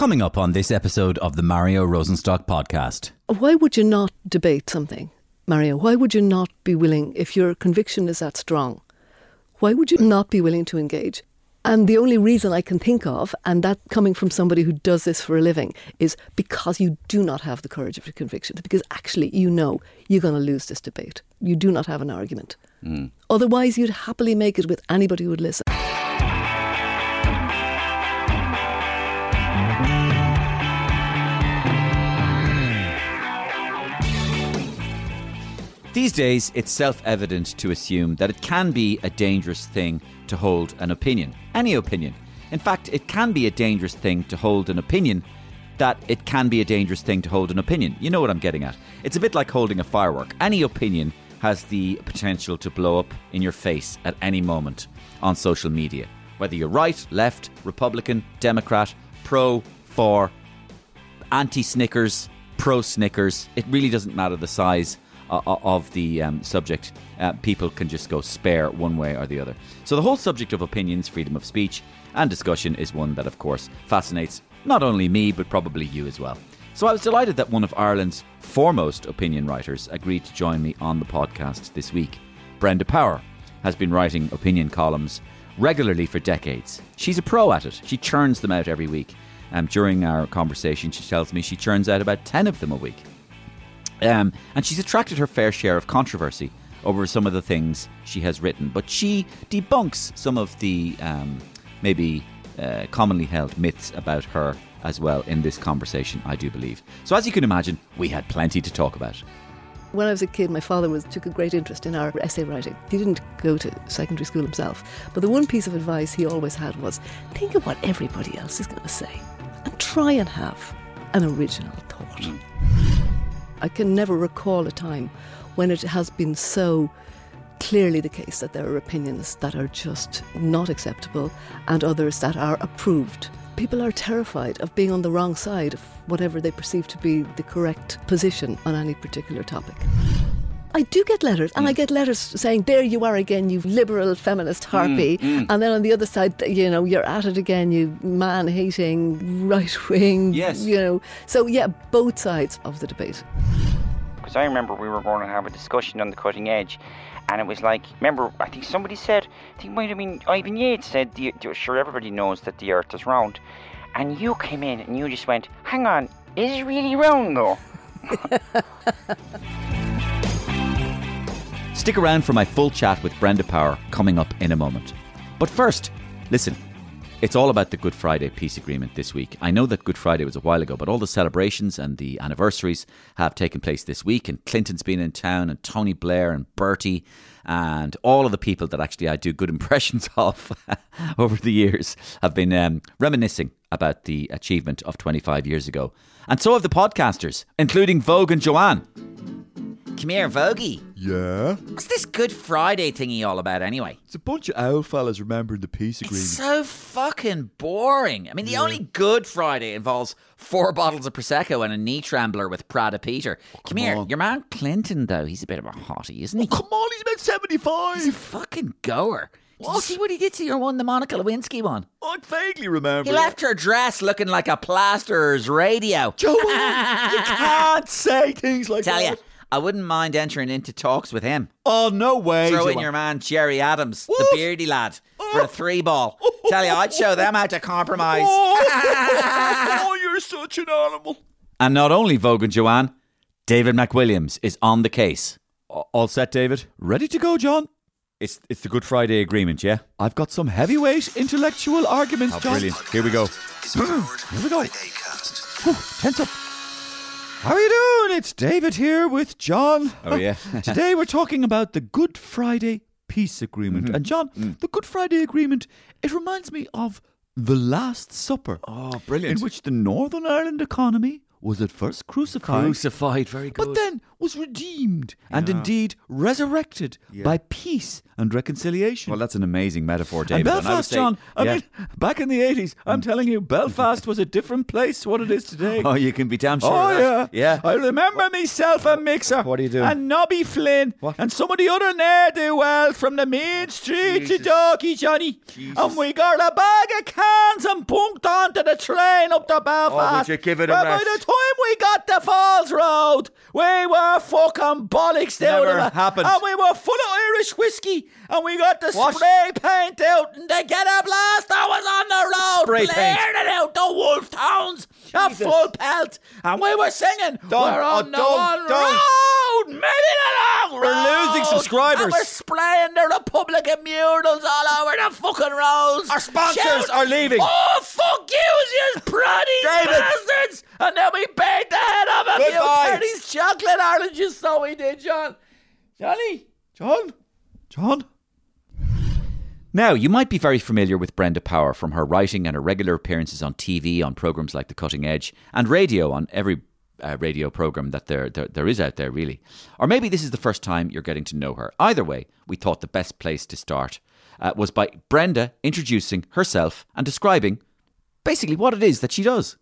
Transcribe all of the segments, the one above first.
Coming up on this episode of the Mario Rosenstock podcast. Why would you not debate something, Mario? Why would you not be willing, if your conviction is that strong, why would you not be willing to engage? And the only reason I can think of, and that coming from somebody who does this for a living, is because you do not have the courage of your conviction. Because actually, you know you're going to lose this debate. You do not have an argument. Mm. Otherwise, you'd happily make it with anybody who would listen. These days, it's self evident to assume that it can be a dangerous thing to hold an opinion. Any opinion. In fact, it can be a dangerous thing to hold an opinion that it can be a dangerous thing to hold an opinion. You know what I'm getting at. It's a bit like holding a firework. Any opinion has the potential to blow up in your face at any moment on social media. Whether you're right, left, Republican, Democrat, pro, for, anti Snickers, pro Snickers, it really doesn't matter the size of the um, subject, uh, people can just go spare one way or the other. So the whole subject of opinions, freedom of speech, and discussion is one that, of course, fascinates not only me, but probably you as well. So I was delighted that one of Ireland's foremost opinion writers agreed to join me on the podcast this week. Brenda Power has been writing opinion columns regularly for decades. She's a pro at it. She churns them out every week. Um, during our conversation, she tells me she churns out about 10 of them a week. Um, and she's attracted her fair share of controversy over some of the things she has written, but she debunks some of the um, maybe uh, commonly held myths about her as well in this conversation, I do believe. So, as you can imagine, we had plenty to talk about. When I was a kid, my father was, took a great interest in our essay writing. He didn't go to secondary school himself, but the one piece of advice he always had was think of what everybody else is going to say and try and have an original thought. I can never recall a time when it has been so clearly the case that there are opinions that are just not acceptable and others that are approved. People are terrified of being on the wrong side of whatever they perceive to be the correct position on any particular topic. I do get letters, and mm. I get letters saying, "There you are again, you liberal feminist harpy," mm, mm. and then on the other side, you know, you're at it again, you man-hating right wing. Yes, you know. So yeah, both sides of the debate. Because I remember we were going to have a discussion on the cutting edge, and it was like, remember, I think somebody said, I think it might have been Ivan Yates said, the, sure everybody knows that the Earth is round, and you came in and you just went, hang on, is it really round though? Stick around for my full chat with Brenda Power coming up in a moment. But first, listen, it's all about the Good Friday peace agreement this week. I know that Good Friday was a while ago, but all the celebrations and the anniversaries have taken place this week, and Clinton's been in town, and Tony Blair and Bertie, and all of the people that actually I do good impressions of over the years have been um, reminiscing about the achievement of 25 years ago. And so have the podcasters, including Vogue and Joanne. Come here, Vogie. Yeah? What's this Good Friday thingy all about anyway? It's a bunch of owl fellas remembering the peace agreement. It's so fucking boring. I mean, the yeah. only Good Friday involves four bottles of Prosecco and a knee trembler with Prada Peter. Oh, come, come here. On. Your man Clinton, though, he's a bit of a hottie, isn't oh, he? Oh, come on, he's about 75. He's a fucking goer. Did what? you see what he did to your one, the Monica Lewinsky one? I vaguely remember. He left her dress looking like a plasterer's radio. Joe, you can't say things like Tell that. Tell you. I wouldn't mind entering into talks with him. Oh, no way. Throw in your man, Gerry Adams, what? the beardy lad, for a three ball. Tell you, I'd show them how to compromise. Oh, oh you're such an animal. And not only Vogan and Joanne, David McWilliams is on the case. All set, David? Ready to go, John? It's it's the Good Friday Agreement, yeah? I've got some heavyweight intellectual arguments, oh, John. Brilliant. Here we go. Here we go. Whew, tense up. How are you doing? It's David here with John. Oh, yeah. Today we're talking about the Good Friday Peace Agreement. Mm-hmm. And, John, mm. the Good Friday Agreement, it reminds me of the Last Supper. Oh, brilliant. In which the Northern Ireland economy was at first crucified. Crucified, very good. But then, was redeemed and indeed resurrected by peace and reconciliation. Well, that's an amazing metaphor, and David. I would Belfast, say- John, I yeah. mean, back in the 80s, I'm mm. telling you, Belfast was a different place to what it is today. Oh, you can be damn sure. Oh of that. yeah, yeah. I remember myself a mixer. What are you doing? And Nobby Flynn. What? And some of the other ne'er do well from the main street to Jesus. Doggy Johnny. Jesus. And we got a bag of cans and bunked onto the train up to oh, Belfast. Oh, you give it a rest? By the time we got to Falls Road, we were fucking bollocks out Never of it. happened. And we were full of Irish whiskey. And we got the What? spray paint out. And they get a blast. I was on the road. Spray paint. blaring it out the Wolfe Tones. A Jesus. full pelt. And we were singing. Don't- we're oh, on oh, the don't- one don't. road. Maybe the long We're road. losing subscribers. And we're spraying the Republican murals all over the fucking roads. Our sponsors Shouting, are leaving. Oh, fuck you, you proddy David. bastards. And then we baked the head off a few chocolate oranges. So we did, John. Johnny. John? John? Now, you might be very familiar with Brenda Power from her writing and her regular appearances on TV on programs like The Cutting Edge and radio on every uh, radio program that there, there there is out there, really. Or maybe this is the first time you're getting to know her. Either way, we thought the best place to start uh, was by Brenda introducing herself and describing basically what it is that she does.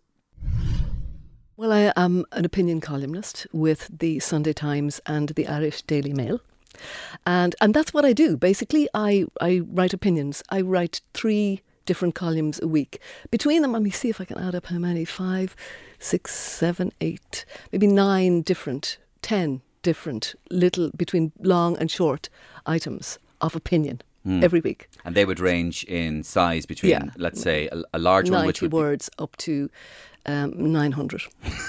Well, I am an opinion columnist with the Sunday Times and the Irish Daily Mail. And and that's what I do. Basically, I, I write opinions. I write three different columns a week. Between them, let me see if I can add up how many five, six, seven, eight, maybe nine different, ten different little, between long and short items of opinion hmm. every week. And they would range in size between, Yeah. let's say, a, a large one, which 90 would be- words up to um, 900.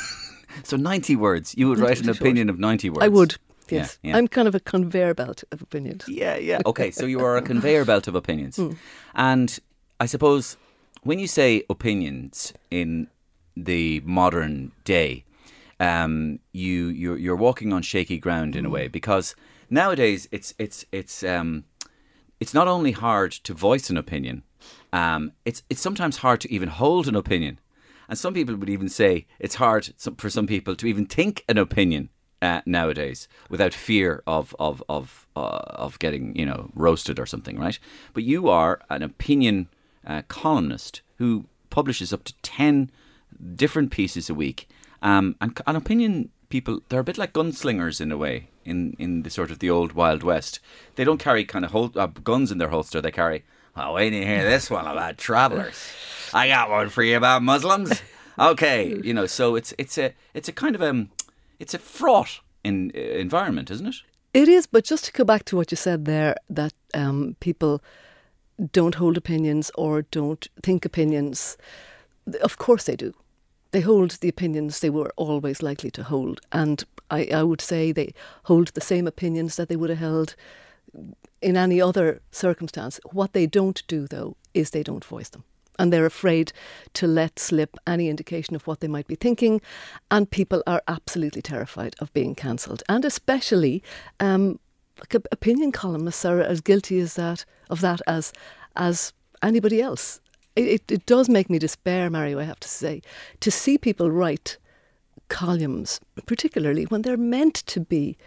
so 90 words. You would write an short. opinion of 90 words. I would, yes. yeah. I'm kind of a conveyor belt of opinions. Yeah, yeah. Okay, so you are a conveyor belt of opinions. Hmm. And I suppose when you say opinions in the modern day, um, you you're, you're walking on shaky ground Hmm. in a way because nowadays it's it's it's um, it's not only hard to voice an opinion, um, it's it's sometimes hard to even hold an opinion, and some people would even say it's hard for some people to even think an opinion uh, nowadays without fear of of of uh, of getting you know roasted or something, right? But you are an opinion uh, columnist who publishes up to ten different pieces a week, um, and an opinion people they're a bit like gunslingers in a way in in the sort of the old wild west they don't carry kind of hol- uh, guns in their holster they carry oh wait you hear this one about travelers i got one for you about muslims okay you know so it's it's a it's a kind of um it's a fraught in, uh, environment isn't it It is, but just to go back to what you said there, that um, people don't hold opinions or don't think opinions. Of course they do. They hold the opinions they were always likely to hold. And I, I would say they hold the same opinions that they would have held in any other circumstance. What they don't do, though, is they don't voice them. And they're afraid to let slip any indication of what they might be thinking. And people are absolutely terrified of being cancelled. And especially, um, opinion columnists are as guilty as that of that as as anybody else. It, it, it does make me despair, Mario. I have to say, to see people write columns, particularly when they're meant to be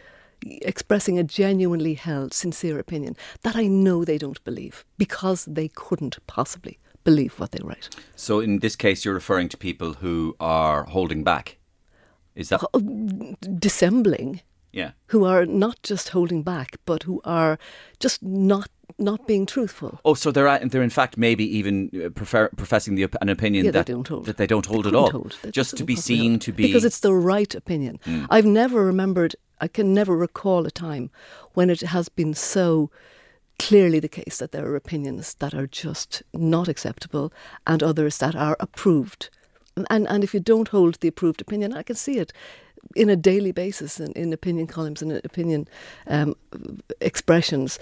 expressing a genuinely held, sincere opinion that I know they don't believe because they couldn't possibly believe what they write. so in this case you're referring to people who are holding back is that Dissembling, yeah who are not just holding back, but who are just not not being truthful. Oh, so they're they're in fact maybe even uh, prefer, professing the, an opinion Yeah, they that don't hold. that they don't hold They at all, hold. Just to be seen to be because it's the right opinion. I've never remembered. I can never recall a time when it has been so clearly the case that there are opinions that are just not acceptable and others that are approved. And and if you don't hold the approved opinion, I can see it in a daily basis in, in opinion columns and opinion um, expressions.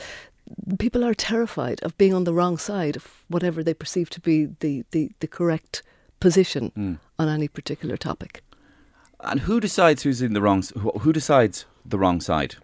People are terrified of being on the wrong side of whatever they perceive to be the, the, the correct position on any particular topic. And who decides who's in the wrong? Who, decides the wrong side?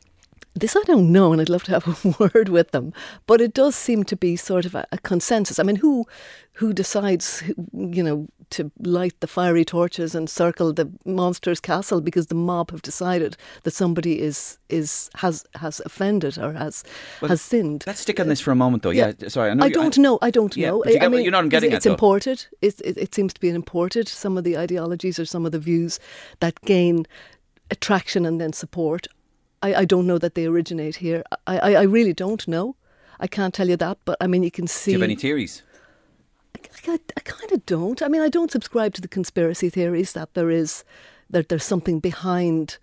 This I don't know, and I'd love to have a word with them. But it does seem to be sort of a, a consensus. I mean, who who decides, you know, to light the fiery torches and circle the monster's castle because the mob have decided that somebody is is has has offended or has Well, has sinned. Let's stick on this for a moment, though. Yeah, sorry. I, know I you- don't know. I don't Yeah, know. I- I mean, you know what I'm getting it's at, though. imported. It's, it, it seems to be an imported. Some of the ideologies or some of the views that gain attraction and then support. I, I don't know that they originate here. I, I, I really don't know. I can't tell you that, but I mean, you can see. Do you have any theories? I, I, I kind of don't. I mean, I don't subscribe to the conspiracy theories that there is that there's something behind.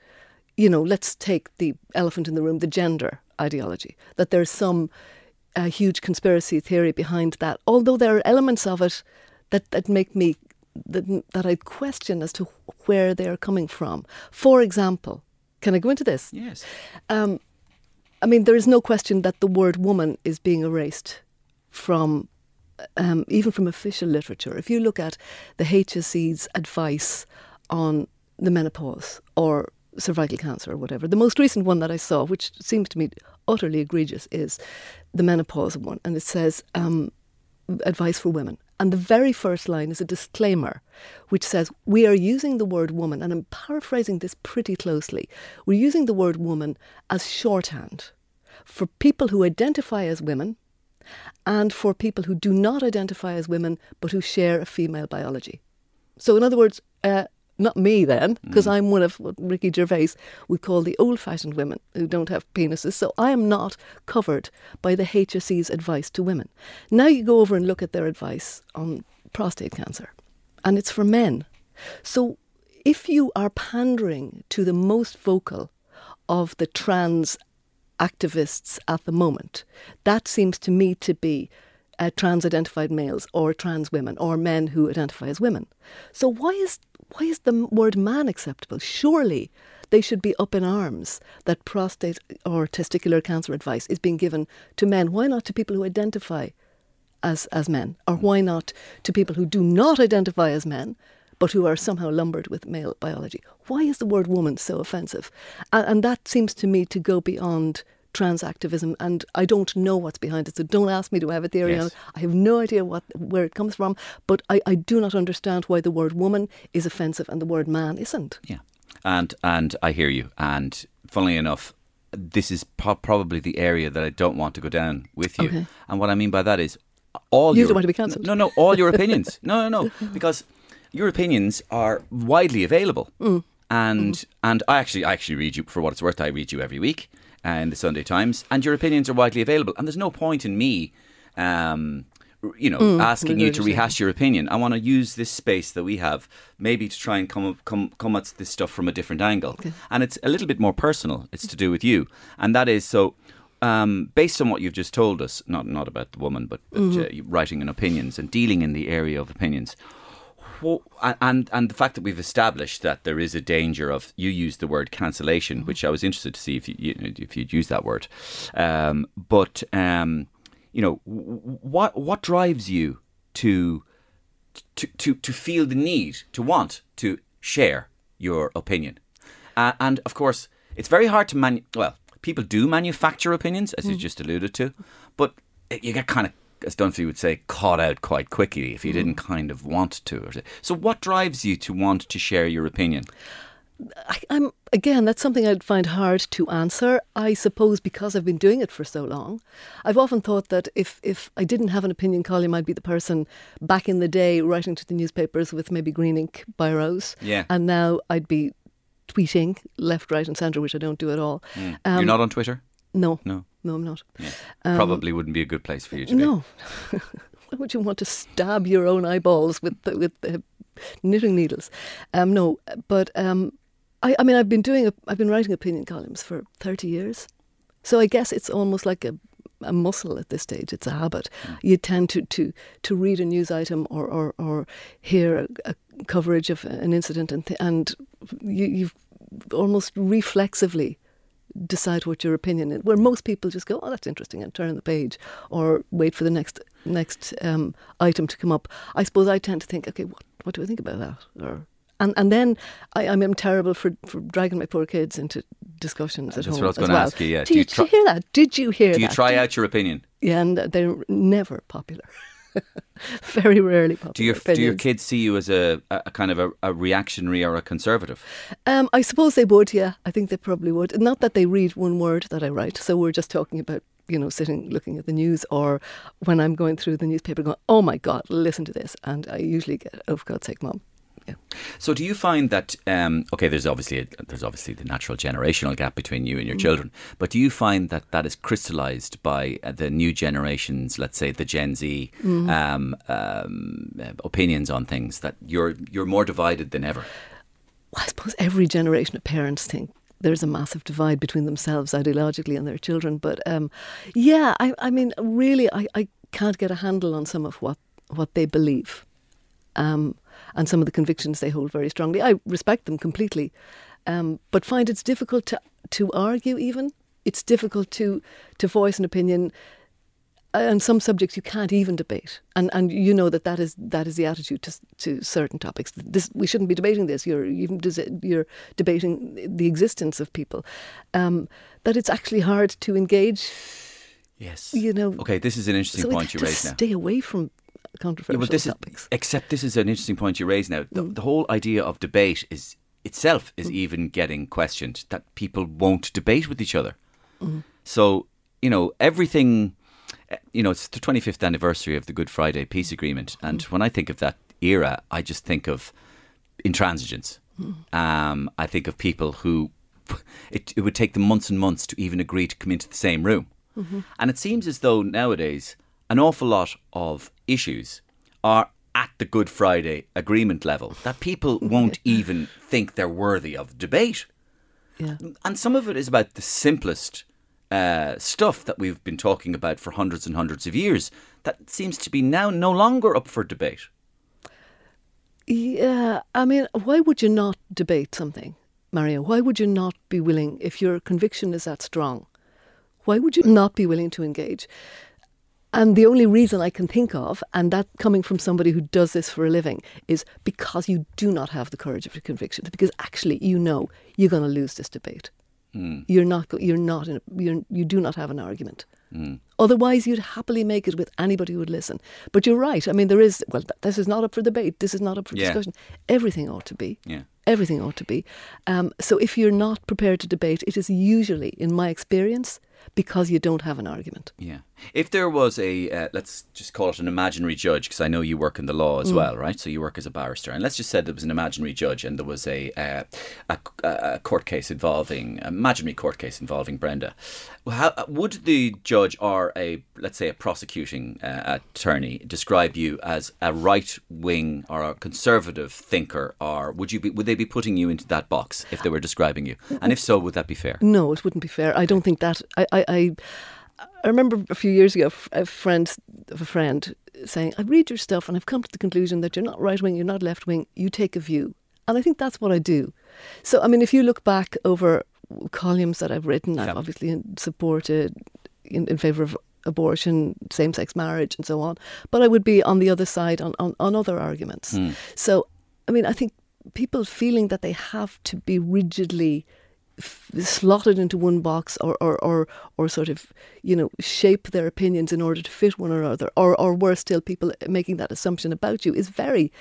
You know, let's take the elephant in the room, the gender ideology. That there's some uh, huge conspiracy theory behind that. Although there are elements of it that that make me that that I question as to where they are coming from. For example, can I go into this? Yes. Um, I mean, there is no question that the word woman is being erased from um, even from official literature. If you look at the HSE's advice on the menopause or cervical cancer or whatever, the most recent one that I saw, which seems to me utterly egregious, is the menopause one, and it says um, advice for women. And the very first line is a disclaimer which says, We are using the word woman, and I'm paraphrasing this pretty closely. We're using the word woman as shorthand for people who identify as women and for people who do not identify as women but who share a female biology. So, in other words, uh, not me then, because I'm one of what Ricky Gervais would call the old fashioned women who don't have penises. So I am not covered by the HSE's advice to women. Now you go over and look at their advice on prostate cancer, and it's for men. So if you are pandering to the most vocal of the trans activists at the moment, that seems to me to be uh, trans identified males or trans women or men who identify as women. So why is why is the word man acceptable? Surely they should be up in arms that prostate or testicular cancer advice is being given to men. Why not to people who identify as as men, or why not to people who do not identify as men? But who are somehow lumbered with male biology. Why is the word woman so offensive? And, and that seems to me to go beyond trans activism, and I don't know what's behind it. So don't ask me to have a theory on it. I have no idea what where it comes from, but I, I do not understand why the word woman is offensive and the word man isn't. Yeah, and and I hear you. And funnily enough, this is pro- probably the area that I don't want to go down with you. Okay. And what I mean by that is all You your, don't want to be cancelled. No, no, all your opinions. no, no, no, because your opinions are widely available. Mm. And Mm-hmm. and I actually I actually read you for what it's worth. I read you every week uh, in the Sunday Times, and your opinions are widely available. And there's no point in me. Um, you know, Mm, asking you to rehash your opinion. I want to use this space that we have, maybe to try and come up, come come at this stuff from a different angle. And it's a little bit more personal. It's to do with you, and that is so. Um, based on what you've just told us, not not about the woman, but, but uh, writing in opinions and dealing in the area of opinions, and- and and the fact that we've established that there is a danger of you use the word cancellation, which I was interested to see if you, you if you'd use that word, um, but um, you know what what drives you to to, to, to feel the need, to want to share your opinion. Uh, and of course, it's very hard to manu- well, people do manufacture opinions, as you just alluded to, but you get kind of, as Dunphy would say, caught out quite quickly if you didn't kind of want to. So, what drives you to want to share your opinion? I, I'm again, that's something I'd find hard to answer. I suppose because I've been doing it for so long, I've often thought that if if I didn't have an opinion column, I'd be the person back in the day writing to the newspapers with maybe green ink biros. Yeah. and now I'd be tweeting left, right, and centre, which I don't do at all. You're Um, not on Twitter? No, No. No, I'm not. Probably wouldn't be a good place for you to be. No. Why would you want to stab your own eyeballs with the, with the knitting needles? Um, no, but um, I, I mean, I've been doing, a, I've been writing opinion columns for thirty years, so I guess it's almost like a, a muscle at this stage. It's a habit. You tend to, to, to read a news item or or, or hear a, a coverage of an incident, and th- and you, you've almost reflexively decide what your opinion is. Where most people just go, "Oh, that's interesting," and turn the page, or wait for the next next um, item to come up. I suppose I tend to think, "Okay, what what do I think about that?" Or and and then I, I'm, I'm terrible for, for dragging my poor kids into discussions at That's home. what I was as gonna well. ask you, yeah. Did Do you, you you try- hear that? Did you hear that? Do you that? try Did- out your opinion? Yeah, and they're never popular. Very rarely popular. Do your do your kids see you as a, a kind of a, a reactionary or a conservative? Um, I suppose they would. Yeah, I think they probably would. Not that they read one word that I write. So we're just talking about you know sitting looking at the news, or when I'm going through the newspaper, going, "Oh my God, listen to this," and I usually get, "Oh for God's sake, mom." Yeah. So do you find that um, okay? There's obviously a, there's obviously the natural generational gap between you and Mm. your children, but do you find that that is crystallized by uh, the new generations, let's say the Gen Z Mm. um, um, opinions on things that you're you're more divided than ever? Well, I suppose every generation of parents think there's a massive divide between themselves ideologically and their children. But um, yeah, I, I mean, really, I, I can't get a handle on some of what, what they believe um, and some of the convictions they hold very strongly. I respect them completely, um, but find it's difficult to, to argue even. It's difficult to, to voice an opinion on some subjects you can't even debate, and and you know that that is that is the attitude to to certain topics. This we shouldn't be debating this. You're even you're debating the existence of people. Um, that it's actually hard to engage. Yes. You know. Okay, this is an interesting so point you raise now. stay away from controversial but this is, topics. except this is an interesting point you raise now. The, Mm. the whole idea of debate is itself is even getting questioned. That people won't debate with each other. Mm. So you know everything. eh, You know, it's the 25th anniversary of the Good Friday Peace Agreement, and Mm. when I think of that era, I just think of intransigence. Mm. Um, I think of people who it, it would take them months and months to even agree to come into the same room. Mm-hmm. And it seems as though nowadays an awful lot of issues are at the Good Friday agreement level that people won't even think they're worthy of debate. Yeah. And some of it is about the simplest uh, stuff that we've been talking about for hundreds and hundreds of years that seems to be now no longer up for debate. Yeah, I mean, why would you not debate something, Mario? Why would you not be willing, if your conviction is that strong, why would you not be willing to engage? And the only reason I can think of, and that coming from somebody who does this for a living, is because you do not have the courage of your convictions. Because actually, you know you're going to lose this debate. You're not. You're not. In a, you're, you do not have an argument. Otherwise, you'd happily make it with anybody who would listen. But you're right. I mean, there is. Well, th- this is not up for debate. This is not up for Yeah. discussion. Everything ought to be. Yeah. Everything ought to be. Um, so if you're not prepared to debate, it is usually, in my experience, because you don't have an argument. Yeah. If there was a, uh, let's just call it an imaginary judge, because I know you work in the law as well, right? So you work as a barrister. And let's just say there was an imaginary judge and there was a, uh, a, a court case involving, imaginary court case involving Brenda. How, would the judge or a, let's say, a prosecuting uh, attorney describe you as a right wing or a conservative thinker? Or would, you be, would they be putting you into that box if they were describing you? And if so, would that be fair? No, it wouldn't be fair. I don't think that. I, I, I, I remember a few years ago, a friend of a friend saying, "I read your stuff, and I've come to the conclusion that you're not right wing, you're not left wing. You take a view." And I think that's what I do. So, I mean, if you look back over columns that I've written, I've Yeah. obviously supported in, in favour of abortion, same sex marriage, and so on. But I would be on the other side on, on, on other arguments. Hmm. So, I mean, I think people feeling that they have to be rigidly f- slotted into one box or, or, or, or sort of, you know, shape their opinions in order to fit one another, or, or worse still, people making that assumption about you is very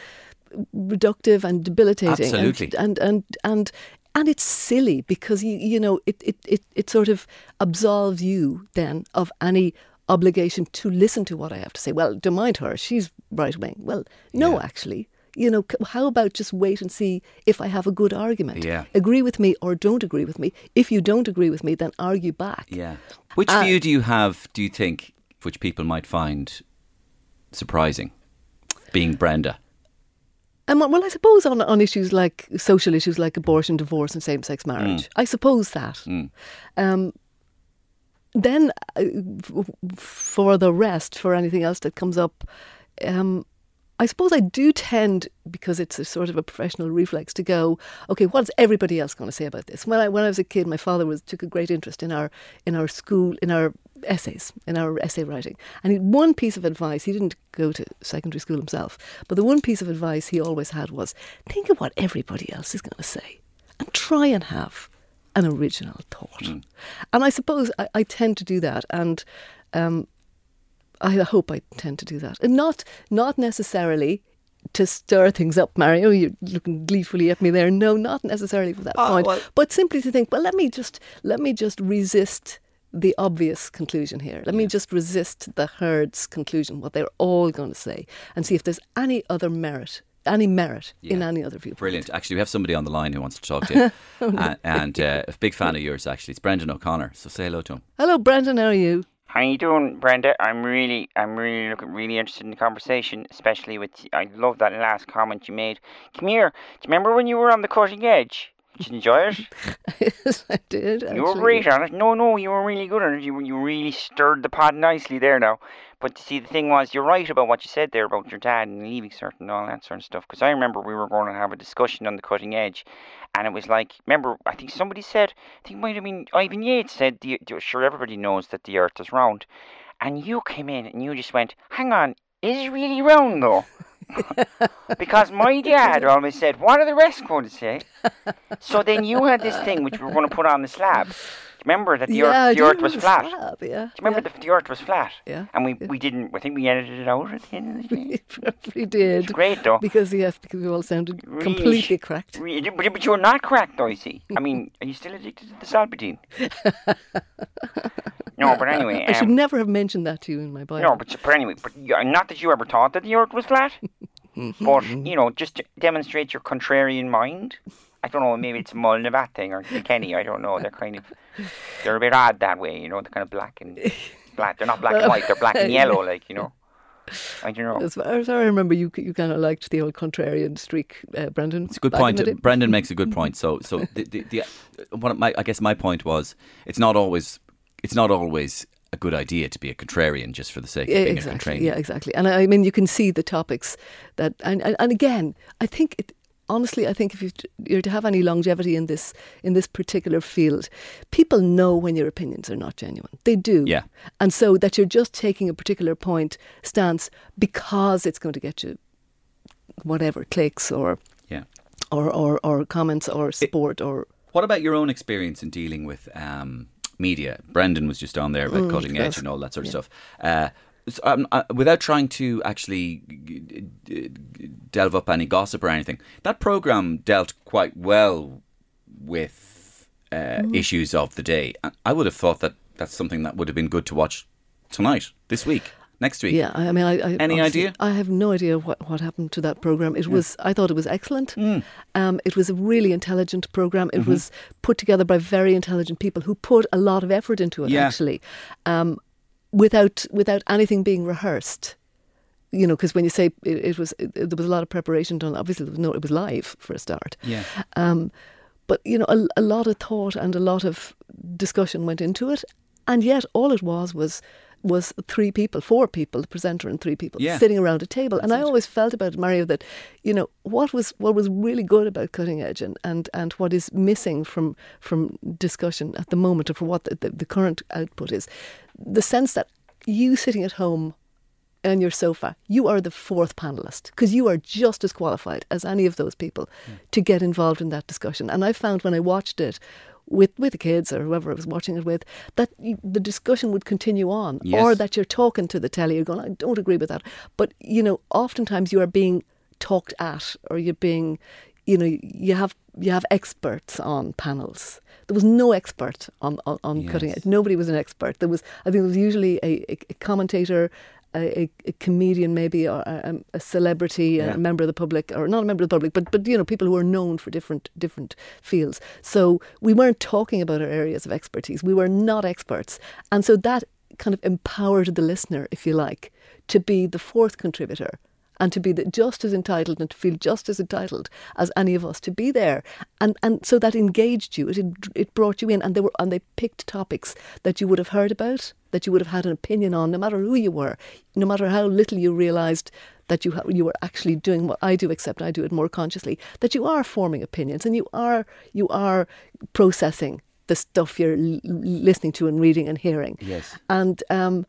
reductive and debilitating. and- Absolutely. And, and, and, and it's silly because you you know it, it, it, it sort of absolves you then of any obligation to listen to what I have to say. Well, don't mind her; she's right wing. Well, no, Yeah. actually, you know, how about just wait and see if I have a good argument? Yeah. Agree with me or don't agree with me. If you don't agree with me, then argue back. Yeah. Which Uh, view do you have, do you think, which people might find surprising? Being Brenda. And well, well, I suppose on on issues like social issues like abortion, divorce, and same sex marriage, I suppose that. Um, then, uh, for the rest, for anything else that comes up, um, I suppose I do tend, because it's a sort of a professional reflex, to go, okay, what's everybody else going to say about this? When I when I was a kid, my father was took a great interest in our in our school in our essays in our essay writing, and he, one piece of advice he didn't go to secondary school himself, but the one piece of advice he always had was think of what everybody else is going to say, and try and have an original thought. And I suppose I, I tend to do that, and um, I hope I tend to do that, and not not necessarily to stir things up, Mario. You're looking gleefully at me there. No, not necessarily for that Ah, point, well- but simply to think. Well, let me just let me just resist the obvious conclusion here. Let me just resist the herd's conclusion, what they're all going to say, and see if there's any other merit, any merit in any other viewpoint. Brilliant. Actually, we have somebody on the line who wants to talk to you. and and uh, a big fan of yours, actually. It's Brendan O'Connor. So say hello to him. Hello, Brendan. How are you? How you doing, Brenda? I'm really, I'm really looking really interested in the conversation, especially with. I love that last comment you made. Come here. Do you remember when you were on the cutting edge? Did you enjoy it? yes, I did. You were great on it. No, no, you were really good on it. You, you really stirred the pot nicely there now. But see, the thing was, you're right about what you said there about your dad and leaving certain and all that sort of stuff. Because I remember we were going to have a discussion on the cutting edge, and it was like, remember, I think somebody said, I think might have been Ivan Yates said, the, the- sure, everybody knows that the Earth is round, and you came in and you just went, hang on, is it really round though? because my dad always said, what are the rest going to say? So then you had this thing which we were going to put on the slab. Remember that the yeah, earth, the earth was flat. slab, yeah. Do you remember the, the earth was flat? Yeah, And we, yeah. we didn't, I think we edited it out at the end of the day. We probably did. It's great though. Because yes, because we all sounded Really completely cracked. Re- But, but you're not cracked though, you see. I mean, are you still addicted to the Salbutine? no, but anyway. I should Um, never have mentioned that to you in my bio. no, but, but anyway, but not that you ever thought that the earth was flat. Mm-hmm, but, you know, just to demonstrate your contrarian mind. I don't know, maybe it's a Mullinavat thing or Kenny, I don't know. They're kind of, they're a bit odd that way, you know, they're kind of black and black. They're not black and white, they're black and yellow, like, you know. I don't know. As far as I remember, you you kind of liked the old contrarian streak, uh, Brendan. It's a good point. the. Brendan makes a good point. So, so the, the, the what my I guess my point was, it's not always it's not always a good idea to be a contrarian just for the sake of Yeah, being exactly. a contrarian. Yeah, exactly. And I I mean, you can see the topics that, and and, and again, I think it. Honestly, I think if you you're to have any longevity in this in this particular field, people know when your opinions are not genuine. They do. Yeah. And so that you're just taking a particular point stance because it's going to get you whatever clicks or Yeah. or or, or comments or support or What about your own experience in dealing with um, media? Brendan was just on there about cutting edge and all that sort of stuff. Uh, so, um, uh, without trying to actually g- g- d- delve up any gossip or anything, that program dealt quite well with uh, issues of the day. I- I would have thought that that's something that would have been good to watch tonight, this week, next week. Yeah, I mean, I, I Any idea? I have no idea what, what happened to that program. It was, I thought it was excellent. Hmm. Um, it was a really intelligent program. Mm-hmm. It was put together by very intelligent people who put a lot of effort into it. Yeah. Actually, um, without without anything being rehearsed. You know, because when you say it, it was, it, there was a lot of preparation done. Obviously, there was no, it was live for a start. Yeah. Um, but you know, a, a lot of thought and a lot of discussion went into it, and yet all it was was was three people, four people, the presenter and three people Yeah. sitting around a table. and I always felt about it, Mario, that you know what was what was really good about Cutting Edge and and, and what is missing from from discussion at the moment, or for what the, the, the current output is, the sense that you sitting at home on your sofa, you are the fourth panelist because you are just as qualified as any of those people hmm. to get involved in that discussion. And I found when I watched it with with the kids or whoever I was watching it with, that the discussion would continue on, Yes. or that you're talking to the telly, you're going, I don't agree with that. But you know, oftentimes you are being talked at, or you're being, you know, you have you have experts on panels. There was no expert on on, on cutting Yes. edge. Nobody was an expert. There was, I think, there was usually a, a commentator, a, a, comedian, maybe, or a, a celebrity, Yeah. a member of the public, or not a member of the public, but but you know, people who are known for different different fields. So we weren't talking about our areas of expertise. We were not experts, and so that kind of empowered the listener, if you like, to be the fourth contributor and to be just as entitled and to feel just as entitled as any of us to be there, and and so that engaged you. It it brought you in, and they were and they picked topics that you would have heard about, that you would have had an opinion on, no matter who you were, no matter how little you realised that you ha- you were actually doing what I do, except I do it more consciously. That you are forming opinions, and you are you are processing the stuff you're l- listening to and reading and hearing. Yes. And um,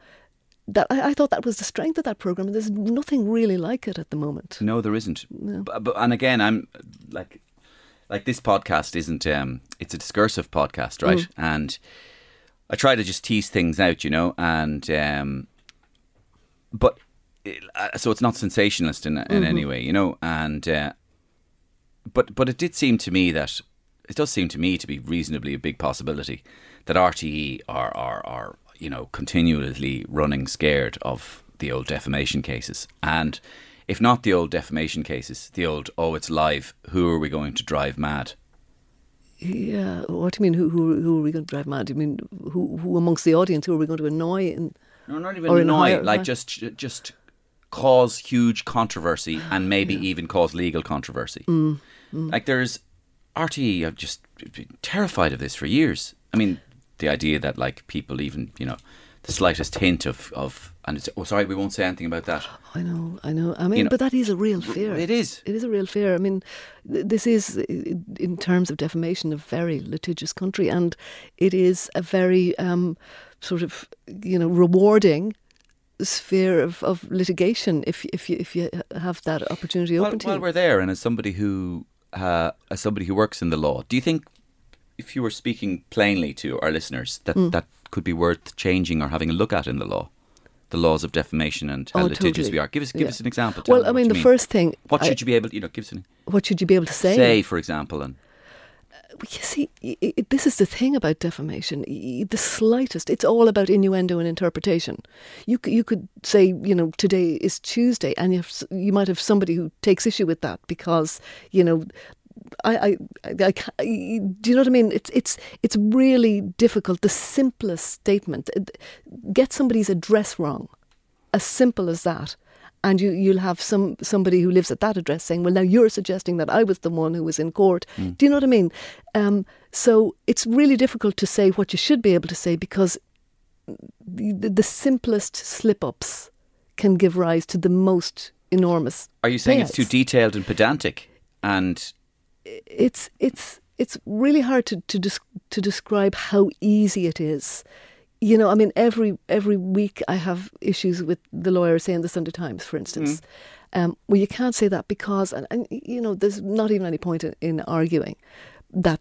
that I, I thought that was the strength of that program. There's nothing really like it at the moment. No, there isn't. B- but- and again, I'm like, like this podcast isn't um it's a discursive podcast right Mm. and i try to just tease things out you know and um but it, uh, so it's not sensationalist in, in Mm-hmm. any way you know and uh, but but it did seem to me that it does seem to me to be reasonably a big possibility that RTE are are are you know continually running scared of the old defamation cases and if not the old defamation cases the old oh it's live who are we going to drive mad Yeah. What do you mean? Who who, who are we going to drive mad? Do you mean who who amongst the audience? Who are we going to annoy? And no not even annoy like higher- just just cause huge controversy and maybe even cause legal controversy Mm, like there's RTE I've just been terrified of this for years I mean the idea that like people even you know the slightest hint of of and it's oh sorry we won't say anything about that I know, I know. I mean, know, but that is a real fear. it is. It is a real fear. I mean, this is, in terms of defamation, a very litigious country, and it is a very um, sort of, you know, rewarding sphere of, of litigation if if you if you have that opportunity open to while you. we're there and as somebody who uh, as somebody who works in the law do you think if you were speaking plainly to our listeners that Mm. that could be worth changing or having a look at in the law the laws of defamation and how Oh, litigious totally. we are give us give Yeah. us an example tell Well, I mean, the first thing. what I- should you be able to you know give us an what should you be able to say? say for example and you see, this is the thing about defamation. The slightest, it's all about innuendo and interpretation. You you could say, you know, today is Tuesday, and you have, you might have somebody who takes issue with that because, you know, I, I, I, I do you know what I mean? It's it's it's really difficult. The simplest statement, get somebody's address wrong, as simple as that. And you, you'll have some somebody who lives at that address saying, "Well, now you're suggesting that I was the one who was in court." Do you know what I mean? Um, so it's really difficult to say what you should be able to say because the, the simplest slip-ups can give rise to the most enormous. are you saying it's too detailed and pedantic and it's it's it's really hard to to des- to describe how easy it is. You know, I mean, every every week I have issues with the lawyer saying the Sunday Times, for instance. Um, well, you can't say that because, and, and you know, there's not even any point in, in arguing that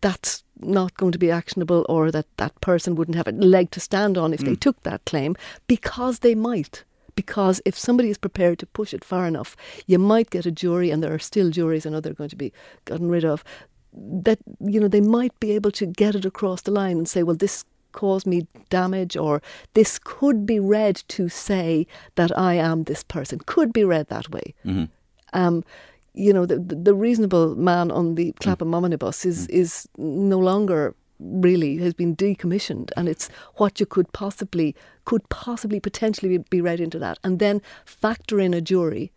that's not going to be actionable or that that person wouldn't have a leg to stand on if they took that claim because they might. Because if somebody is prepared to push it far enough, you might get a jury, and there are still juries, I know they're going to be gotten rid of, that, you know, they might be able to get it across the line and say, well, this caused me damage, or this could be read to say that I am this person, could be read that way. Mm-hmm. Um, you know, the, the reasonable man on the mm. Clapham omnibus is mm. is no longer really has been decommissioned, and it's what you could possibly could possibly potentially be read into that, and then factor in a jury.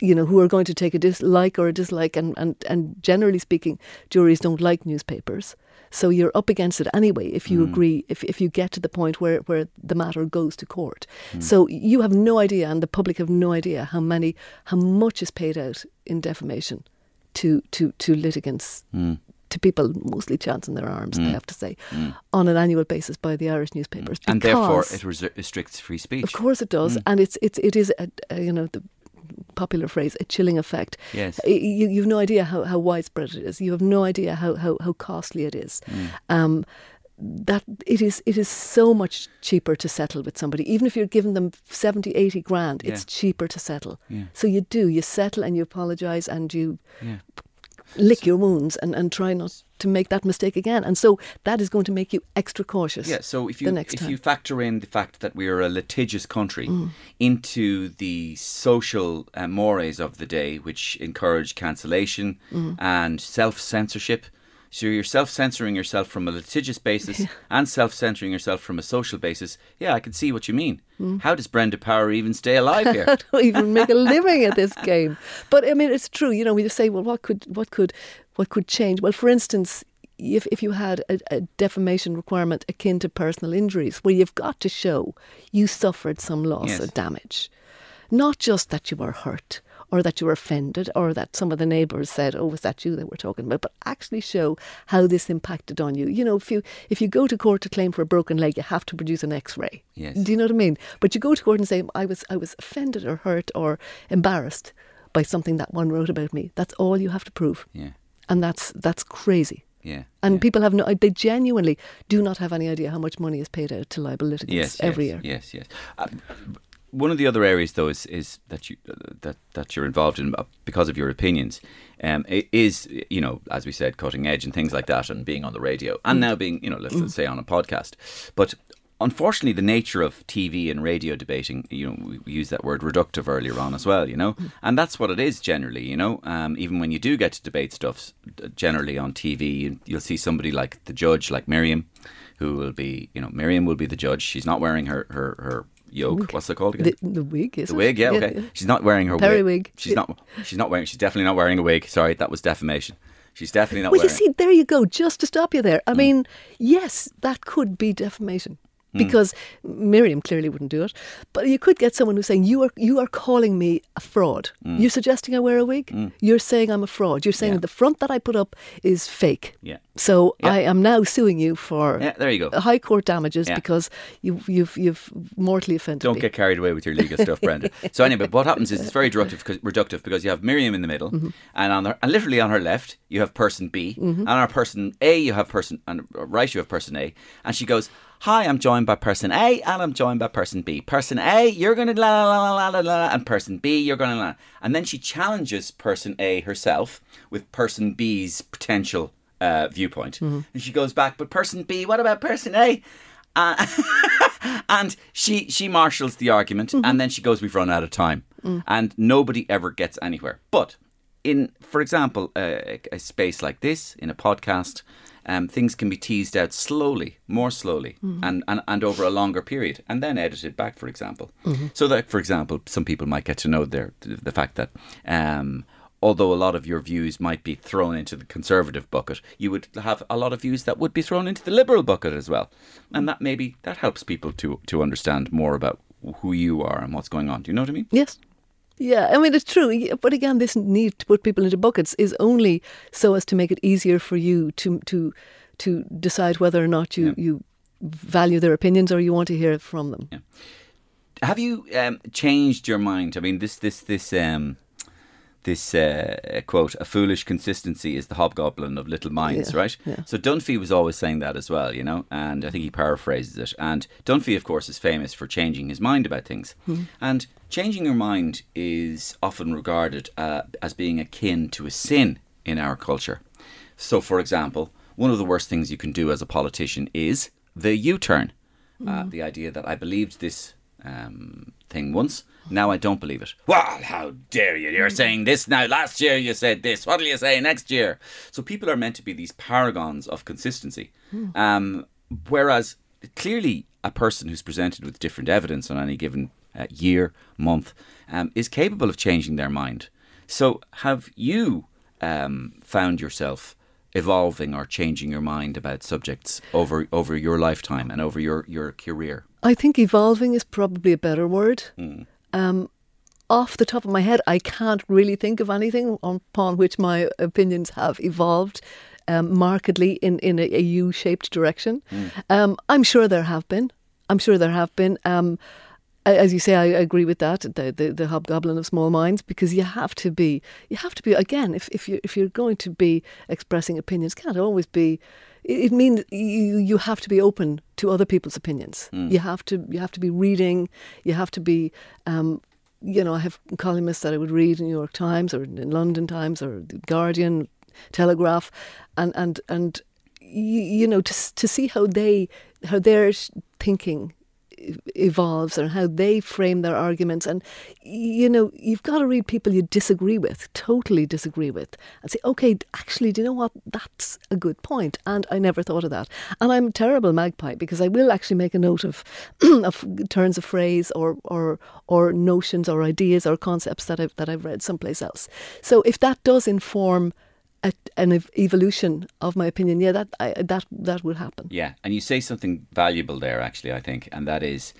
You know, who are going to take a dislike or a dislike, and, and, and generally speaking, juries don't like newspapers. So you're up against it anyway if you hmm. agree, if, if you get to the point where, where the matter goes to court. Hmm. So you have no idea, and the public have no idea how many, how much is paid out in defamation to, to, to litigants, hmm. To people mostly chanting their arms, I mm. have to say, mm. on an annual basis by the Irish newspapers. and therefore it restricts free speech of course it does, mm. and it's it's it is a, a, you know the popular phrase a chilling effect. Yes. You you've no idea how, how widespread it is. You have no idea how how, how costly it is. Um, that it is it is so much cheaper to settle with somebody even if you're giving them 70 80 grand it's cheaper to settle Yeah. so you do you settle and you apologize and you yeah lick your wounds and, and try not to make that mistake again and so that is going to make you extra cautious Yeah, so if you if time. Mm. you factor in the fact that we are a litigious country into the social uh, mores of the day, which encourage cancellation Mm. and self censorship, so you're self censoring yourself from a litigious basis and self censoring yourself from a social basis. Yeah, I can see what you mean. Mm. How does Brenda Power even stay alive here? don't even make a living at this game. But I mean, it's true. You know, we just say, well, what could what could what could change? Well, for instance, if if you had a, a defamation requirement akin to personal injuries, where you've got to show you suffered some loss Yes. or damage, not just that you were hurt. Or that you were offended, or that some of the neighbours said, "Oh, was that you they were talking about?" But actually show how this impacted on you. You know, if you if you go to court to claim for a broken leg, you have to produce an X-ray. Yes. Do you know what I mean? But you go to court and say, I was I was offended or hurt or embarrassed by something that one wrote about me. That's all you have to prove, Yeah. and that's that's crazy. Yeah. And yeah. people have no, they genuinely do not have any idea how much money is paid out to libel litigants yes, every yes, year. Yes, yes. Uh, one of the other areas, though, is, is that you uh, that that you're involved in uh, because of your opinions. Um, is you know, as we said, cutting edge and things like that, and being on the radio, and now being you know, let's, let's say on a podcast. But unfortunately, the nature of TV and radio debating, you know, we, used that word reductive earlier on as well, you know, and that's what it is generally, you know. Um, even when you do get to debate stuff, generally on TV, you- you'll see somebody like the judge, like Miriam, who will be, you know, Miriam will be the judge. She's not wearing her her her yoke. What's it called again? The, the wig is The wig, yeah, okay. She's not wearing her wig. Periwig. She's not. She's not wearing. She's definitely not wearing a wig. Sorry, that was defamation. She's definitely not Well, you see, there you go. Just to stop you there. Mm. I mean, yes, that could be defamation because Miriam clearly wouldn't do it. But you could get someone who's saying you are you are calling me a fraud. Mm. You're suggesting I wear a wig. You're saying I'm a fraud. You're saying Yeah. the front that I put up is fake. Yeah. So Yeah. I am now suing you for Yeah, there you go. high court damages Yeah. because you've you've you've mortally offended Don't me. get carried away with your legal stuff, Brenda. So anyway, what happens is it's very reductive, because- reductive because you have Miriam in the middle, Mm-hmm. and on her, and literally on her left you have person B, and on her person A you have person, and right you have person A, and she goes, "Hi, I'm joined by person A, and I'm joined by person B. Person A, you're gonna la la la la la la, and person B, you're gonna la." And then she challenges person A herself with person B's potential uh, viewpoint, and she goes back, "But person B, what about person A?" Uh, and she she marshals the argument and then she goes we've run out of time and nobody ever gets anywhere but in for example a, a space like this in a podcast um, things can be teased out slowly more slowly and, and and over a longer period and then edited back for example so that for example some people might get to know their the fact that um, although a lot of your views might be thrown into the conservative bucket, you would have a lot of views that would be thrown into the liberal bucket as well. And that maybe that helps people to to understand more about who you are and what's going on. Do you know what I mean? Yes. Yeah, I mean it's true, but again, this need to put people into buckets is only so as to make it easier for you to to to decide whether or not you you value their opinions or you want to hear it from them. Have you um, changed your mind? I mean, this this this um, this uh, quote: "A foolish consistency is the hobgoblin of little minds." Yeah, right. yeah. So Dunphy was always saying that as well, you know, and I think he paraphrases it. And Dunphy, of course, is famous for changing his mind about things. And changing your mind is often regarded uh, as being akin to a sin in our culture. So, for example, one of the worst things you can do as a politician is the U-turn. Uh, the idea that I believed this um, thing once, now I don't believe it. Well, how dare you? You're saying this now. Last year you said this. What'll you say next year? So people are meant to be these paragons of consistency. Um, whereas clearly a person who's presented with different evidence on any given uh, year, month, um, is capable of changing their mind. So have you um, found yourself evolving or changing your mind about subjects over over your lifetime and over your, your career? I think evolving is probably a better word. Hmm. Um, off the top of my head, I can't really think of anything upon which my opinions have evolved um, markedly in, in a, a U shaped direction. Hmm. Um, I'm sure there have been. I'm sure there have been. Um, as you say, I agree with that. The, the the hobgoblin of small minds, because you have to be, you have to be again. If if you if you're going to be expressing opinions, can't always be. It means you you have to be open to other people's opinions. You have to you have to be reading. You have to be. Um, you know, I have columnists that I would read in New York Times or in London Times or the Guardian, Telegraph, and and and you, you know to to see how they how they're thinking evolves and how they frame their arguments. And you know you've got to read people you disagree with totally disagree with and say okay actually do you know what? That's a good point and i never thought of that. And i'm a terrible magpie because i will actually make a note of of turns of phrase or or or notions or ideas or concepts that i've that i've read someplace else. So if that does inform a, an ev- evolution of my opinion yeah that I, that that will happen Yeah, and you say something valuable there, actually. I think, and that is,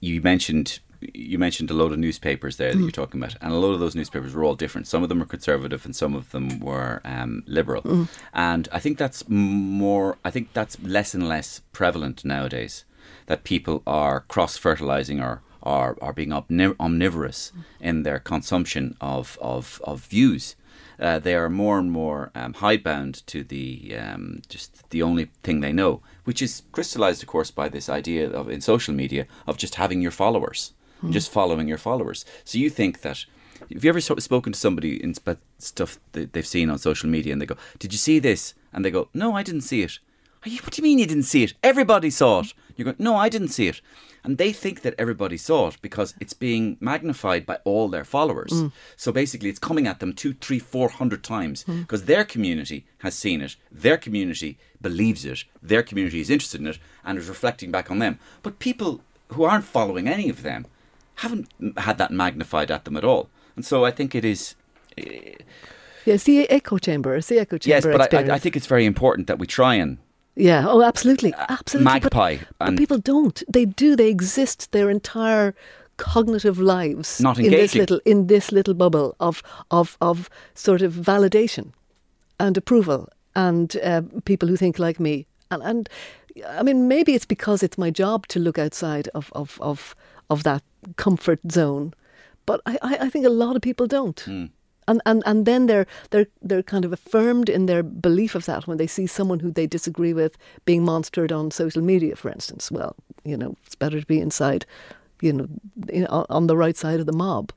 you mentioned you mentioned a load of newspapers there that you're mm. talking about, and a lot of those newspapers were all different. Some of them were conservative, and some of them were um, liberal. Mm. And I think that's more. I think that's less and less prevalent nowadays. That people are cross fertilizing or are are being omni- omnivorous mm. in their consumption of of, of views. Uh, they are more and more um, hidebound to the um, just the only thing they know, which is crystallized, of course, by this idea of in social media of just having your followers, just following your followers. So you think that have you ever spoken to somebody in stuff that they've seen on social media and they go, "Did you see this?" and they go, "No, I didn't see it." "Are you- What do you mean you didn't see it? Everybody saw it. You go, "No, I didn't see it," and they think that everybody saw it because it's being magnified by all their followers. So basically, it's coming at them two, three, four hundred times because their community has seen it, their community believes it, their community is interested in it, and is reflecting back on them. But people who aren't following any of them haven't had that magnified at them at all. And so I think it is. eh, Yeah, the echo chamber. The echo chamber. Yes, but I, I, I think it's very important that we try and Yeah. Oh, absolutely, absolutely. Magpie But, and people don't. They do. They exist their entire cognitive lives Not in this little in this little bubble of of of sort of validation and approval and uh, people who think like me. And and I mean, maybe it's because it's my job to look outside of of of, of that comfort zone. But I, I I think a lot of people don't. Hmm. And, and and then they're they're they're kind of affirmed in their belief of that when they see someone who they disagree with being monstered on social media, for instance. Well, you know, it's better to be inside, you know, on the right side of the mob.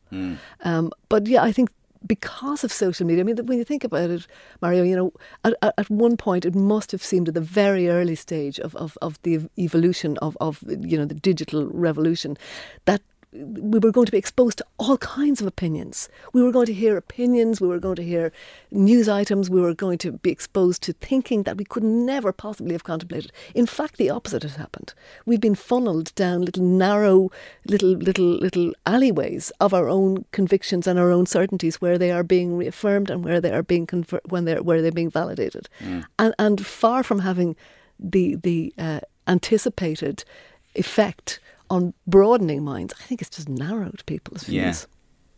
Um, but yeah, I think because of social media, I mean, when you think about it, Mario, you know, at, at- at one point it must have seemed at the very early stage of, of, of the evolution of, of, you know, the digital revolution that we were going to be exposed to all kinds of opinions. We were going to hear opinions, we were going to hear news items, we were going to be exposed to thinking that we could never possibly have contemplated. In fact, the opposite has happened. We've been funneled down little narrow, little, little, little alleyways of our own convictions and our own certainties where they are being reaffirmed and where they are being confer- when they're where they're being validated. And and far from having the the uh, anticipated effect on broadening minds, I think it's just narrowed people's views.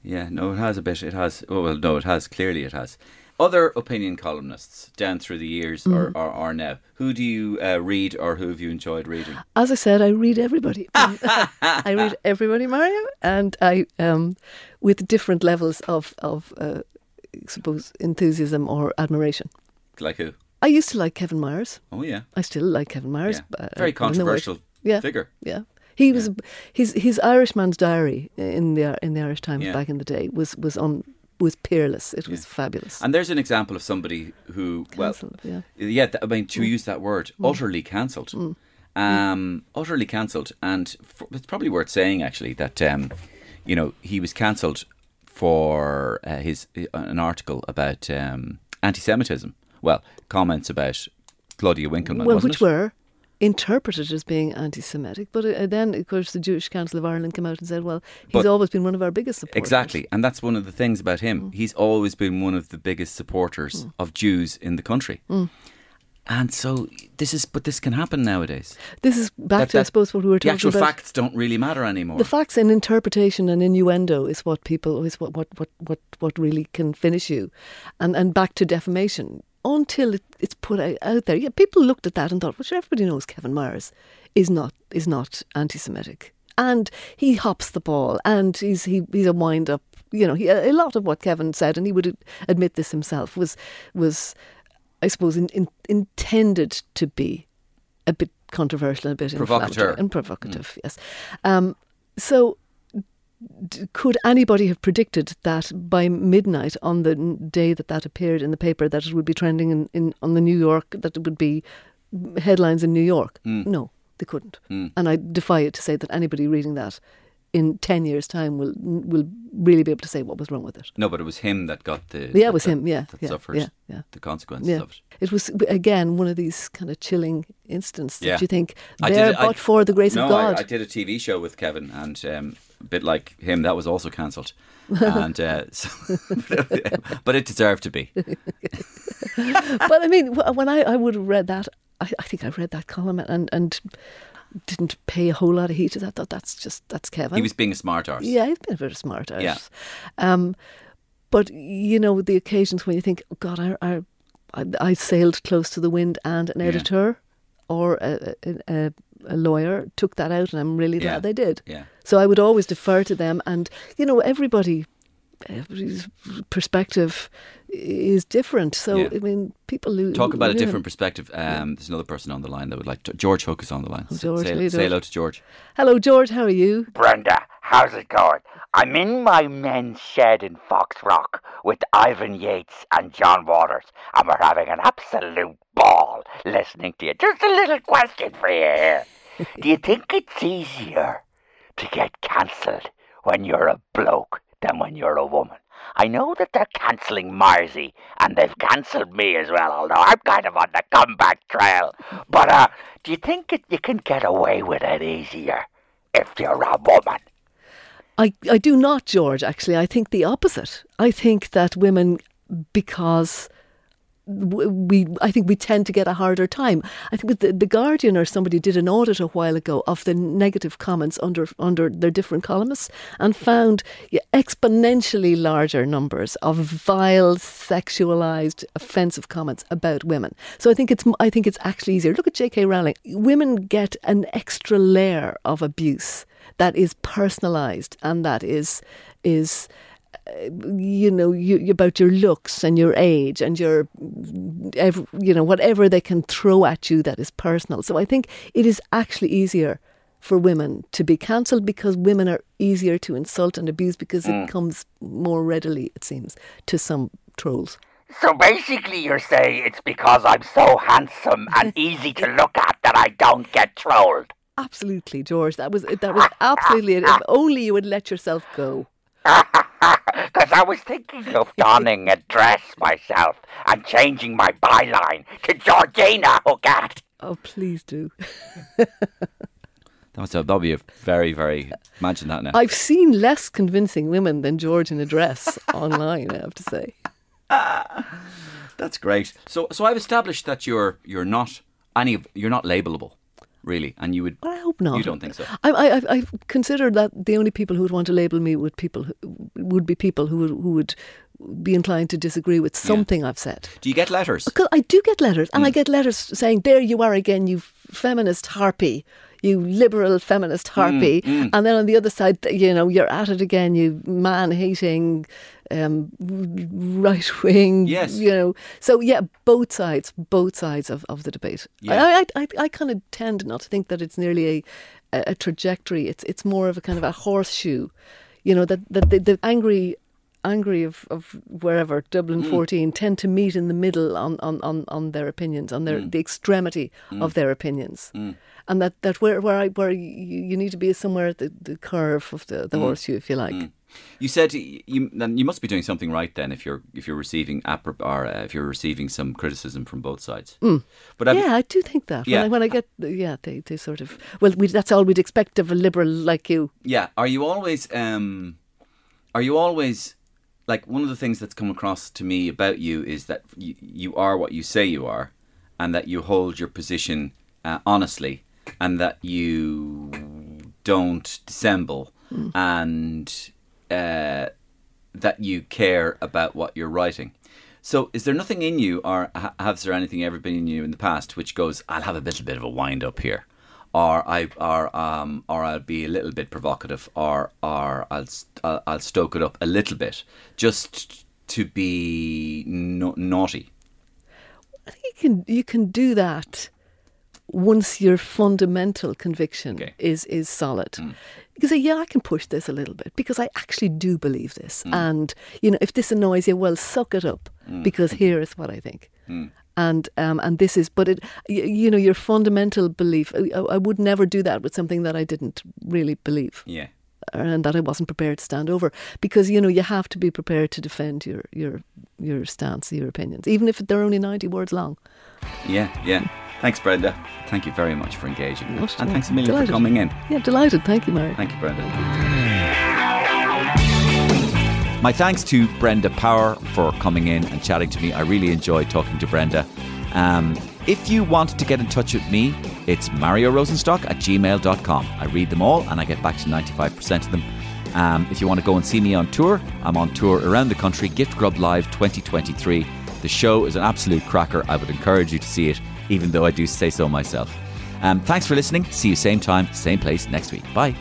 Yeah. Yeah, no, it has a bit. It has. Oh, well, no, it has. Clearly, it has. Other opinion columnists down through the years or, or, or now, who do you uh, read or who have you enjoyed reading? As I said, I read everybody. I read everybody, Mario, and I, um, with different levels of of, uh, I suppose, enthusiasm or admiration. Like who? I used to like Kevin Myers. Oh, yeah. I still like Kevin Myers. yeah. but, uh, Very controversial Yeah. figure. Yeah, he was his his Irishman's Diary in the in the Irish Times Yeah. back in the day was was on was peerless. It was fabulous. And there's an example of somebody who, well, Cancelled, yeah. yeah, th- I mean, to use that word, utterly cancelled. Um, utterly cancelled. And it's probably worth saying, actually, that, um, you know, he was cancelled for uh, his uh, an article about um, anti Semitism. Well, comments about Claudia Winkleman. well, which it? were interpreted as being anti-Semitic, but uh, then, of course, the Jewish Council of Ireland came out and said, "Well, he's But- always been one of our biggest supporters." Exactly, and that's one of the things about him. Mm. He's always been one of the biggest supporters mm. of Jews in the country. Mm. And so this is, but this can happen nowadays. This is back That- to, I suppose, what we were talking about. The actual about. facts don't really matter anymore. The facts and interpretation and innuendo is what people is what what what what, what really can finish you, and and back to defamation until it, it's put out, out there. Yeah, people looked at that and thought, well, sure, everybody knows Kevin Myers is not is not anti-Semitic, and he hops the ball, and he's he, he's a wind up. You know, he, a lot of what Kevin said, and he would admit this himself, was was, I suppose, in, in, intended to be a bit controversial, and a bit Provocateur. and provocative. Yes. Um, so, could anybody have predicted that by midnight on the day that that appeared in the paper that it would be trending in, in on the New York that it would be mm, headlines in New York? Mm. No, they couldn't. Mm. And I defy it to say that anybody reading that in ten years' time will will really be able to say what was wrong with it. no, but it was him that got the. Yeah, that- it was that- him. Yeah, that yeah, suffered yeah, yeah. the consequences Yeah, of it. it was again one of these kind of chilling instances Yeah. that you think I did there, it- I- but for the grace no, of God. I, I did a TV show with Kevin, and um, a bit like him, that was also cancelled. and uh, so, but it deserved to be. but I mean, when I, I would have read that, I, I think I read that column and, and didn't pay a whole lot of heed to that. Thought that's just that's Kevin. He was being a smart arse. yeah, he's been a bit of smart arse. Yeah. Um, but you know the occasions when you think, oh God, I, I, I, I sailed close to the wind, and an Yeah. editor or a, a, a a lawyer took that out, and I'm really glad Yeah. they did. Yeah. So I would always defer to them, and you know, everybody, everybody's perspective is different. So Yeah. I mean, people who Talk about a different perspective. Um, There's another person on the line that would like to. George Hook is on the line. Oh, George, say, how say hello to George. Hello, George. How are you? Brenda, how's it going? I'm in my men's shed in Foxrock with Ivan Yates and John Waters, and we're having an absolute ball listening to you. Just a little question for you here. Do you think it's easier to get cancelled when you're a bloke than when you're a woman? I know that they're cancelling Marzi, and they've cancelled me as well, although I'm kind of on the comeback trail. But uh, do you think that you can get away with it easier if you're a woman? I, I do not, George, actually. I think the opposite. I think that women, because we, I think we tend to get a harder time. I think the, the Guardian or somebody did an audit a while ago of the negative comments under under their different columnists and found exponentially larger numbers of vile, sexualized, offensive comments about women. So I think it's I think it's actually easier. Look at J.K. Rowling. Women get an extra layer of abuse that is personalized and that is is you know you, about your looks and your age and your ev you know whatever they can throw at you that is personal. So i think it is actually easier for women to be cancelled because women are easier to insult and abuse because it hmm. comes more readily it seems to some trolls. So basically, you're saying it's because I'm so handsome and easy to look at that I don't get trolled. absolutely george. That was that was absolutely it. If only you would let yourself go Because I was thinking of donning a dress myself and changing my byline to Georgina oh Hogat. oh please do That was a, that'll be a very, very. Imagine that now. I've seen less convincing women than George in a dress online, I have to say. That's great. So, so I've established that you're you're not any of you're not labelable, really, and you would. Well, I hope not. You don't think so? I, I, I- I consider that the only people who would want to label me would people who, would be people who would, who would be inclined to disagree with something I've said. Do you get letters? Because I do get letters, Mm. and I get letters saying, "There you are again, you feminist harpy." You liberal feminist harpy, Mm, and then on the other side, you know, you're at it again. You man-hating, um, right wing. Yes. You know, so yeah, both sides, both sides of, of the debate. Yeah. I, I, I, I kind of tend not to think that it's nearly a, a trajectory. It's it's more of a kind of a horseshoe. You know that that the, the angry angry of, of wherever Dublin Mm. 14 tend to meet in the middle on, on, on, on their opinions on Mm. their the extremity of their opinions and that, that where where I where you, you need to be is somewhere at the, the curve of the, Mm. the horseshoe if you like You said you then you must be doing something right then if you're if you're receiving or uh, if you're receiving some criticism from both sides. But have yeah I do think that Yeah. when, I, when I get yeah they, they sort of well we, that's all we'd expect of a liberal like you Yeah. Are you always um are you always like one of the things that's come across to me about you is that you, you are what you say you are and that you hold your position uh, honestly and that you don't dissemble and uh, that you care about what you're writing. So, is there nothing in you, or ha- has there anything ever been in you in the past which goes, "I'll have a little bit of a wind up here," or I, or um, or I'll be a little bit provocative, or or I'll I'll, I'll stoke it up a little bit just to be no- naughty. I think you can you can do that once your fundamental conviction Okay. is is solid. You can say, yeah, I can push this a little bit because I actually do believe this. Hmm. And you know, if this annoys you, well, suck it up hmm. because here is what I think. Hmm. And um, and this is, but it, you, you know, your fundamental belief. I, I would never do that with something that I didn't really believe Yeah. and that I wasn't prepared to stand over because you know you have to be prepared to defend your your your stance, your opinions, even if they're only ninety words long. Yeah, yeah. Thanks, Brenda. Thank you very much for engaging. Most and thanks a million delighted. for coming in. Yeah, delighted. Thank you, Mary. Thank you, Brenda. My thanks to Brenda Power for coming in and chatting to me. I really enjoyed talking to Brenda. Um, if you want to get in touch with me, it's Mario Rosenstock at gmail.com. I read them all and I get back to 95% of them. Um, if you want to go and see me on tour, I'm on tour around the country, Gift Grub Live 2023. The show is an absolute cracker. I would encourage you to see it, even though I do say so myself. Um, thanks for listening. See you same time, same place next week. Bye.